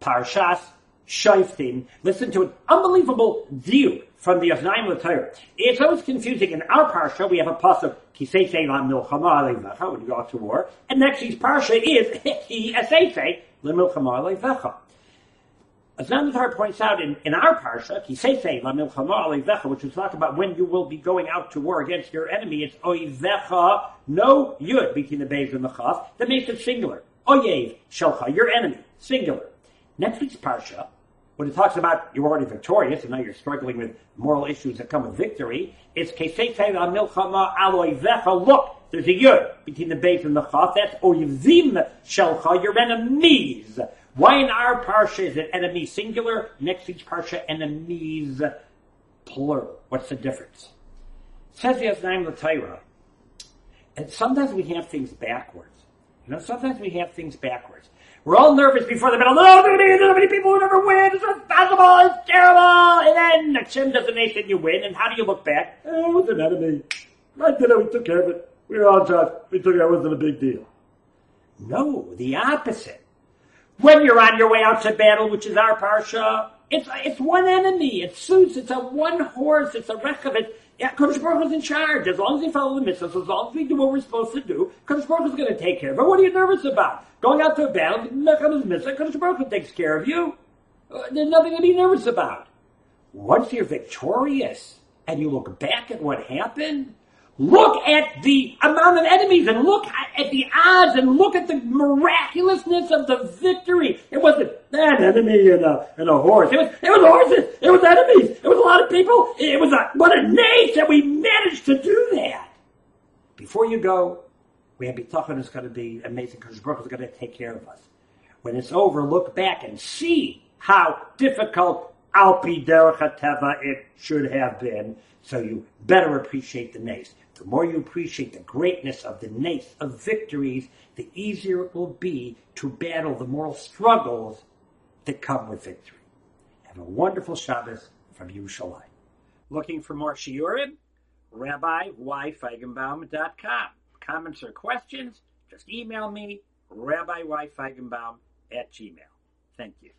Parshas Shoftim. Listen to an unbelievable view from the Oznaim L'Torah. It's always confusing. In our parsha, we have a pasuk Kisei Milchama when you go out to war, and next week's parsha is Ki Esei Lemilchama Alevecha. As Nandar points out in, in our parsha, Kisei Lam Milchama Alevecha, which is talk about when you will be going out to war against your enemy, it's Oivecha, no yud between the bays and the chaf, that makes it singular. Oyev Shelcha, your enemy, singular. Next week's parsha, when it talks about you're already victorious and now you're struggling with moral issues that come with victory, it's milchama aloivecha. Look, there's a yud between the base and the chaf. That's oyvim shelcha, your enemies. Why in our parsha is it enemy singular? Next week's parsha, enemies plural. What's the difference? It says the Oznaim L'Torah, and sometimes we have things backwards. You know, sometimes we have things backwards. We're all nervous before the battle. Oh, there's going to be so many people who never win. It's impossible. It's terrible. And then Hashem does the nation, you win. And how do you look back? Oh, it was an enemy. I did it. We took care of it. We were on top. We took it. It wasn't a big deal. No, the opposite. When you're on your way out to battle, which is our parsha, it's it's one enemy. It's sus. It's a one horse. It's a rechav. Yeah, Kodesh Baruch is in charge. As long as we follow the mitzvahs, as long as we do what we're supposed to do, Kodesh Baruch is going to take care of it. What are you nervous about? Going out to a battle, Mechan's mitzvah, Kodesh Baruch takes care of you. Uh, there's nothing to be nervous about. Once you're victorious and you look back at what happened, Look at the amount of enemies and look at the odds and look at the miraculousness of the victory. It wasn't an enemy and a, and a horse. It was, it was horses. It was enemies. It was a lot of people. It was a, what a nation we managed to do that. Before you go, we have bitachon is going to be amazing because Baruch is going to take care of us. When it's over, look back and see how difficult Alpi Derech it should have been so you better appreciate the nace. The more you appreciate the greatness of the nace of victories, the easier it will be to battle the moral struggles that come with victory. Have a wonderful Shabbos from Yerushalayim. Looking for more shiurim? RabbiYFeigenbaum.com. Comments or questions? Just email me, RabbiYFeigenbaum at gmail. Thank you.